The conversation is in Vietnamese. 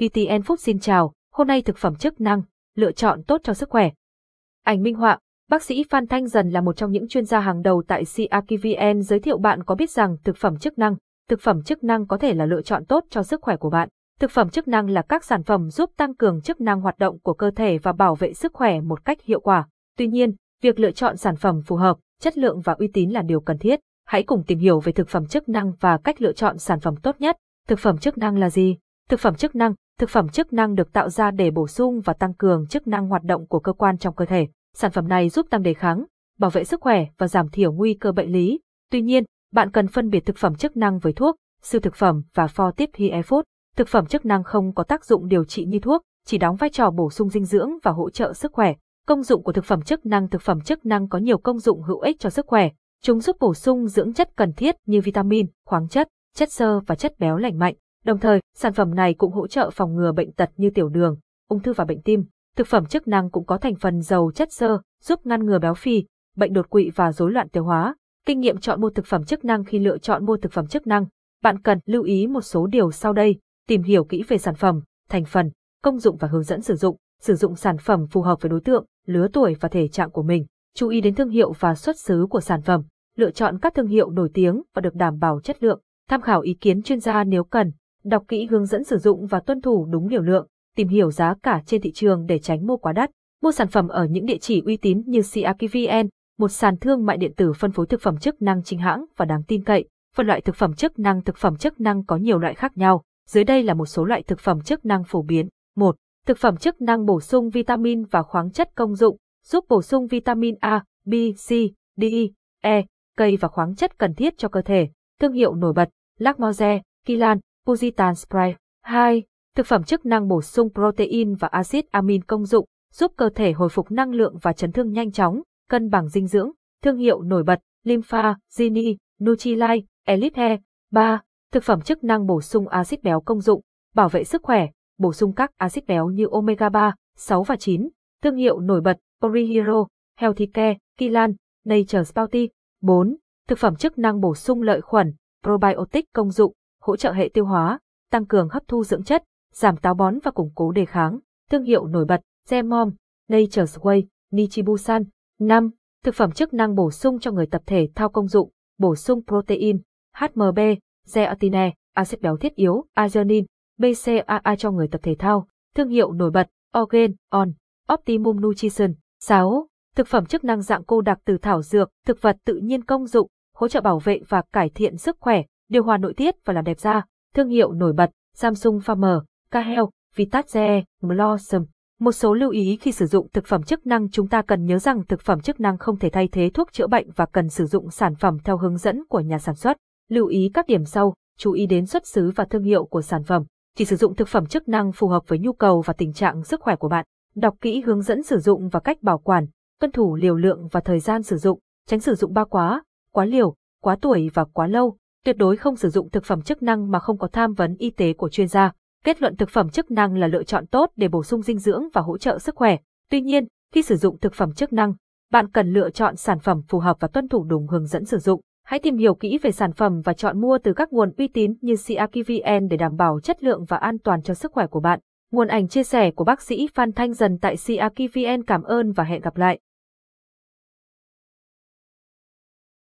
VTN Food xin chào, hôm nay thực phẩm chức năng, lựa chọn tốt cho sức khỏe. Ảnh minh họa, bác sĩ Phan Thanh Dần là một trong những chuyên gia hàng đầu tại CRKVN giới thiệu bạn có biết rằng thực phẩm chức năng, thực phẩm chức năng có thể là lựa chọn tốt cho sức khỏe của bạn. Thực phẩm chức năng là các sản phẩm giúp tăng cường chức năng hoạt động của cơ thể và bảo vệ sức khỏe một cách hiệu quả. Tuy nhiên, việc lựa chọn sản phẩm phù hợp, chất lượng và uy tín là điều cần thiết. Hãy cùng tìm hiểu về thực phẩm chức năng và cách lựa chọn sản phẩm tốt nhất. Thực phẩm chức năng là gì? Thực phẩm chức năng, thực phẩm chức năng được tạo ra để bổ sung và tăng cường chức năng hoạt động của cơ quan trong cơ thể. Sản phẩm này giúp tăng đề kháng, bảo vệ sức khỏe và giảm thiểu nguy cơ bệnh lý. Tuy nhiên, bạn cần phân biệt thực phẩm chức năng với thuốc, siêu thực phẩm và pho tiếp he food. Thực phẩm chức năng không có tác dụng điều trị như thuốc, chỉ đóng vai trò bổ sung dinh dưỡng và hỗ trợ sức khỏe. Công dụng của thực phẩm chức năng Thực phẩm chức năng có nhiều công dụng hữu ích cho sức khỏe. Chúng giúp bổ sung dưỡng chất cần thiết như vitamin, khoáng chất, chất xơ và chất béo lành mạnh. Đồng thời, sản phẩm này cũng hỗ trợ phòng ngừa bệnh tật như tiểu đường, ung thư và bệnh tim. Thực phẩm chức năng cũng có thành phần giàu chất xơ, giúp ngăn ngừa béo phì, bệnh đột quỵ và rối loạn tiêu hóa. Kinh nghiệm chọn mua thực phẩm chức năng khi lựa chọn mua thực phẩm chức năng, bạn cần lưu ý một số điều sau đây, tìm hiểu kỹ về sản phẩm, thành phần, công dụng và hướng dẫn sử dụng, sử dụng sản phẩm phù hợp với đối tượng, lứa tuổi và thể trạng của mình, chú ý đến thương hiệu và xuất xứ của sản phẩm, lựa chọn các thương hiệu nổi tiếng và được đảm bảo chất lượng, tham khảo ý kiến chuyên gia nếu cần, đọc kỹ hướng dẫn sử dụng và tuân thủ đúng liều lượng, tìm hiểu giá cả trên thị trường để tránh mua quá đắt. Mua sản phẩm ở những địa chỉ uy tín như CRKVN, một sàn thương mại điện tử phân phối thực phẩm chức năng chính hãng và đáng tin cậy. Phân loại thực phẩm chức năng Thực phẩm chức năng có nhiều loại khác nhau. Dưới đây là một số loại thực phẩm chức năng phổ biến. 1. Thực phẩm chức năng bổ sung vitamin và khoáng chất công dụng, giúp bổ sung vitamin A, B, C, D, E, e cây và khoáng chất cần thiết cho cơ thể. Thương hiệu nổi bật, Lacmoze, Kilan, Pujitan Spray. 2. Thực phẩm chức năng bổ sung protein và axit amin công dụng, giúp cơ thể hồi phục năng lượng và chấn thương nhanh chóng, cân bằng dinh dưỡng. Thương hiệu nổi bật, Lympha, Zini, Nutrilite, Elite. 3. Thực phẩm chức năng bổ sung axit béo công dụng, bảo vệ sức khỏe, bổ sung các axit béo như omega 3, 6 và 9. Thương hiệu nổi bật, Orihiro, Healthy Care, Kilan, Nature's Bounty. 4. Thực phẩm chức năng bổ sung lợi khuẩn, probiotic công dụng, hỗ trợ hệ tiêu hóa, tăng cường hấp thu dưỡng chất, giảm táo bón và củng cố đề kháng. Thương hiệu nổi bật, Zemom, Nature's Way, Nichibusan. 5. Thực phẩm chức năng bổ sung cho người tập thể thao công dụng, bổ sung protein, HMB, zeaxanthin, axit béo thiết yếu, arginine, BCAA cho người tập thể thao. Thương hiệu nổi bật, Organ, On, Optimum Nutrition. 6. Thực phẩm chức năng dạng cô đặc từ thảo dược, thực vật tự nhiên công dụng, hỗ trợ bảo vệ và cải thiện sức khỏe, điều hòa nội tiết và làm đẹp da. Thương hiệu nổi bật, Samsung Farmer, Cahel, Vitatze, Blossom. Một số lưu ý khi sử dụng thực phẩm chức năng chúng ta cần nhớ rằng thực phẩm chức năng không thể thay thế thuốc chữa bệnh và cần sử dụng sản phẩm theo hướng dẫn của nhà sản xuất. Lưu ý các điểm sau, chú ý đến xuất xứ và thương hiệu của sản phẩm. Chỉ sử dụng thực phẩm chức năng phù hợp với nhu cầu và tình trạng sức khỏe của bạn. Đọc kỹ hướng dẫn sử dụng và cách bảo quản, tuân thủ liều lượng và thời gian sử dụng, tránh sử dụng ba quá, quá liều, quá tuổi và quá lâu. Tuyệt đối không sử dụng thực phẩm chức năng mà không có tham vấn y tế của chuyên gia. Kết luận thực phẩm chức năng là lựa chọn tốt để bổ sung dinh dưỡng và hỗ trợ sức khỏe. Tuy nhiên, khi sử dụng thực phẩm chức năng, bạn cần lựa chọn sản phẩm phù hợp và tuân thủ đúng hướng dẫn sử dụng. Hãy tìm hiểu kỹ về sản phẩm và chọn mua từ các nguồn uy tín như CRKVN để đảm bảo chất lượng và an toàn cho sức khỏe của bạn. Nguồn ảnh chia sẻ của bác sĩ Phan Thanh Dần tại CRKVN cảm ơn và hẹn gặp lại.